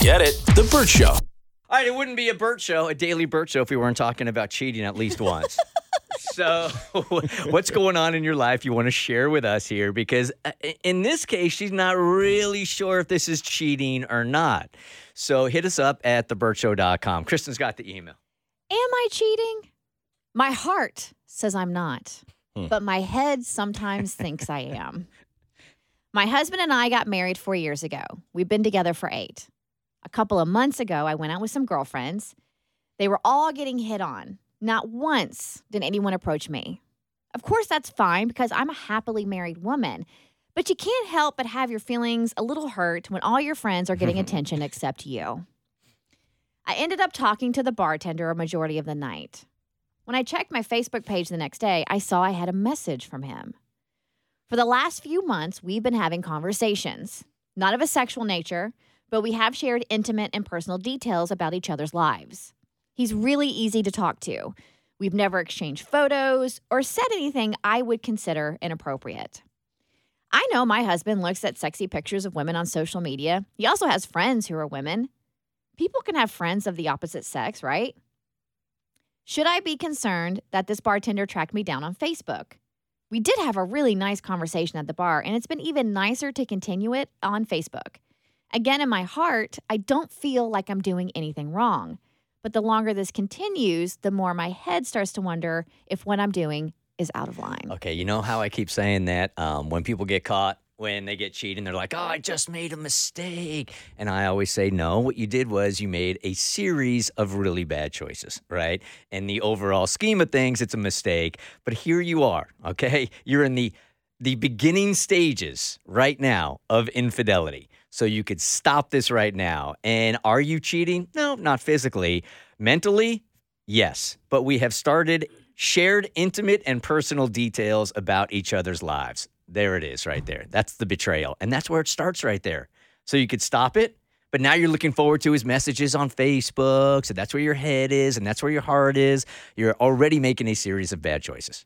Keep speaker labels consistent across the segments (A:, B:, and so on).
A: Get it? The Burt Show.
B: All right, it wouldn't be a Burt show, a daily Burt show, if we weren't talking about cheating at least once. so, what's going on in your life you want to share with us here? Because uh, in this case, she's not really sure if this is cheating or not. So, hit us up at theburtshow.com. Kristen's got the email.
C: Am I cheating? My heart says I'm not, but my head sometimes thinks I am. My husband and I got married four years ago. We've been together for eight. A couple of months ago, I went out with some girlfriends. They were all getting hit on. Not once did anyone approach me. Of course, that's fine because I'm a happily married woman. But you can't help but have your feelings a little hurt when all your friends are getting attention except you. I ended up talking to the bartender a majority of the night. When I checked my Facebook page the next day, I saw I had a message from him. For the last few months, we've been having conversations, not of a sexual nature, but we have shared intimate and personal details about each other's lives. He's really easy to talk to. We've never exchanged photos or said anything I would consider inappropriate. I know my husband looks at sexy pictures of women on social media. He also has friends who are women. People can have friends of the opposite sex, right? Should I be concerned that this bartender tracked me down on Facebook? We did have a really nice conversation at the bar, and it's been even nicer to continue it on Facebook. Again, in my heart, I don't feel like I'm doing anything wrong. But the longer this continues, the more my head starts to wonder if what I'm doing is out of line.
B: Okay, you know how I keep saying that um, when people get caught, when they get cheating, they're like, oh, I just made a mistake. And I always say, no, what you did was you made a series of really bad choices, right? In the overall scheme of things, it's a mistake. But here you are, okay? You're in the the beginning stages right now of infidelity. So you could stop this right now. And are you cheating? No, not physically. Mentally, yes. But we have started shared intimate and personal details about each other's lives. There it is right there. That's the betrayal. And that's where it starts right there. So you could stop it, but now you're looking forward to his messages on Facebook. So that's where your head is and that's where your heart is. You're already making a series of bad choices.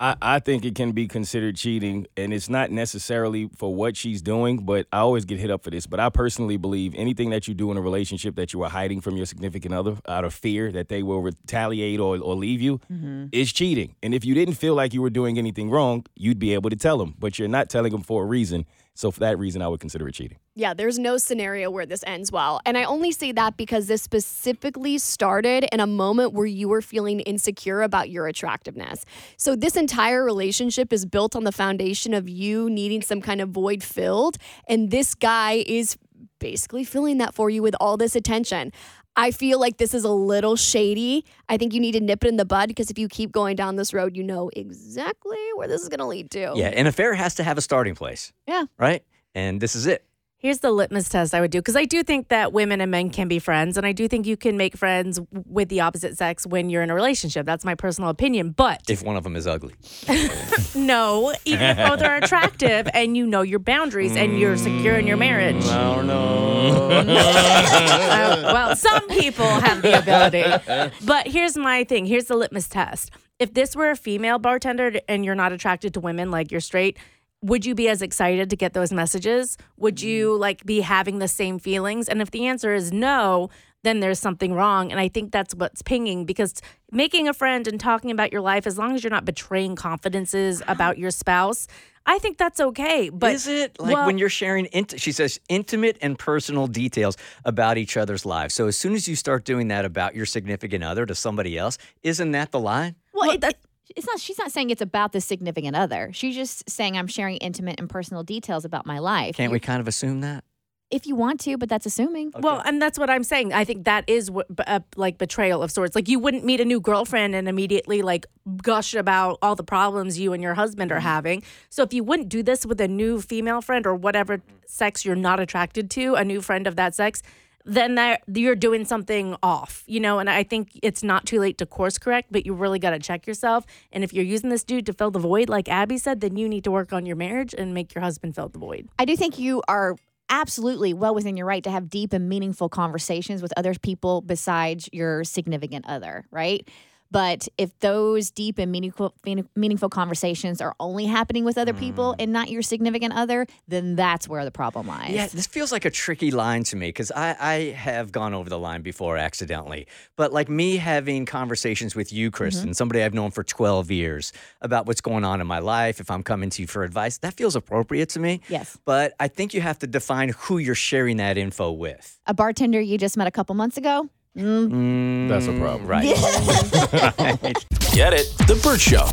D: I, I think it can be considered cheating, and it's not necessarily for what she's doing, but I always get hit up for this. But I personally believe anything that you do in a relationship that you are hiding from your significant other out of fear that they will retaliate or, or leave you mm-hmm. is cheating. And if you didn't feel like you were doing anything wrong, you'd be able to tell them, but you're not telling them for a reason. So for that reason, I would consider it cheating.
E: Yeah, there's no scenario where this ends well. And I only say that because this specifically started in a moment where you were feeling insecure about your attractiveness. So this entire relationship is built on the foundation of you needing some kind of void filled. And this guy is basically filling that for you with all this attention. I feel like this is a little shady. I think you need to nip it in the bud because if you keep going down this road, you know exactly where this is going to lead to.
B: Yeah, and an affair has to have a starting place,
C: Yeah.
B: right? And this is it.
F: Here's the litmus test I would do because I do think that women and men can be friends, and I do think you can make friends with the opposite sex when you're in a relationship. That's my personal opinion. But
B: If one of them is ugly.
F: no, even if both are attractive and you know your boundaries and you're secure in your marriage.
B: I don't know.
F: Uh, well, some people have the ability. But here's my thing here's the litmus test. If this were a female bartender and you're not attracted to women, like you're straight, would you be as excited to get those messages? Would you mm. like be having the same feelings? And if the answer is no, then there's something wrong. And I think that's what's pinging because making a friend and talking about your life, as long as you're not betraying confidences about your spouse, I think that's okay. But
B: is it like
F: well-
B: when you're sharing? Int- she says intimate and personal details about each other's lives. So as soon as you start doing that about your significant other to somebody else, isn't that the line?
C: Well,
F: Well,
C: it,
F: that-
C: it's not. She's not saying it's about the significant other. She's just saying I'm sharing intimate and personal details about my life.
B: Can't
C: You-
B: we kind of assume that?
C: If you want to, but that's assuming.
F: Well, and that's what I'm saying. I think that is what, b- a, like betrayal of sorts. Like you wouldn't meet a new girlfriend and immediately like gush about all the problems you and your husband are mm-hmm. having. So if you wouldn't do this with a new female friend or whatever sex you're not attracted to, a new friend of that sex, then that you're doing something off, you know. And I think it's not too late to course correct, but you really got to check yourself. And if you're using this dude to fill the void, like Abby said, then you need to work on your marriage and make your husband fill the void.
C: I do think you are absolutely well within your right to have deep and meaningful conversations with other people besides your significant other, right? But if those deep and meaningful meaningful conversations are only happening with other people mm. and not your significant other, then that's where the problem lies.
B: Yeah, this feels like a tricky line to me because I, I have gone over the line before accidentally. But like me having conversations with you, Kristen, mm-hmm. somebody I've known for 12 years, about what's going on in my life, if I'm coming to you for advice, that feels appropriate to me.
C: Yes.
B: But I think you have to define who you're sharing that info with.
C: A bartender you just met a couple months ago, Mm.
D: That's a problem.
B: Right.
A: Get it? The Burt Show.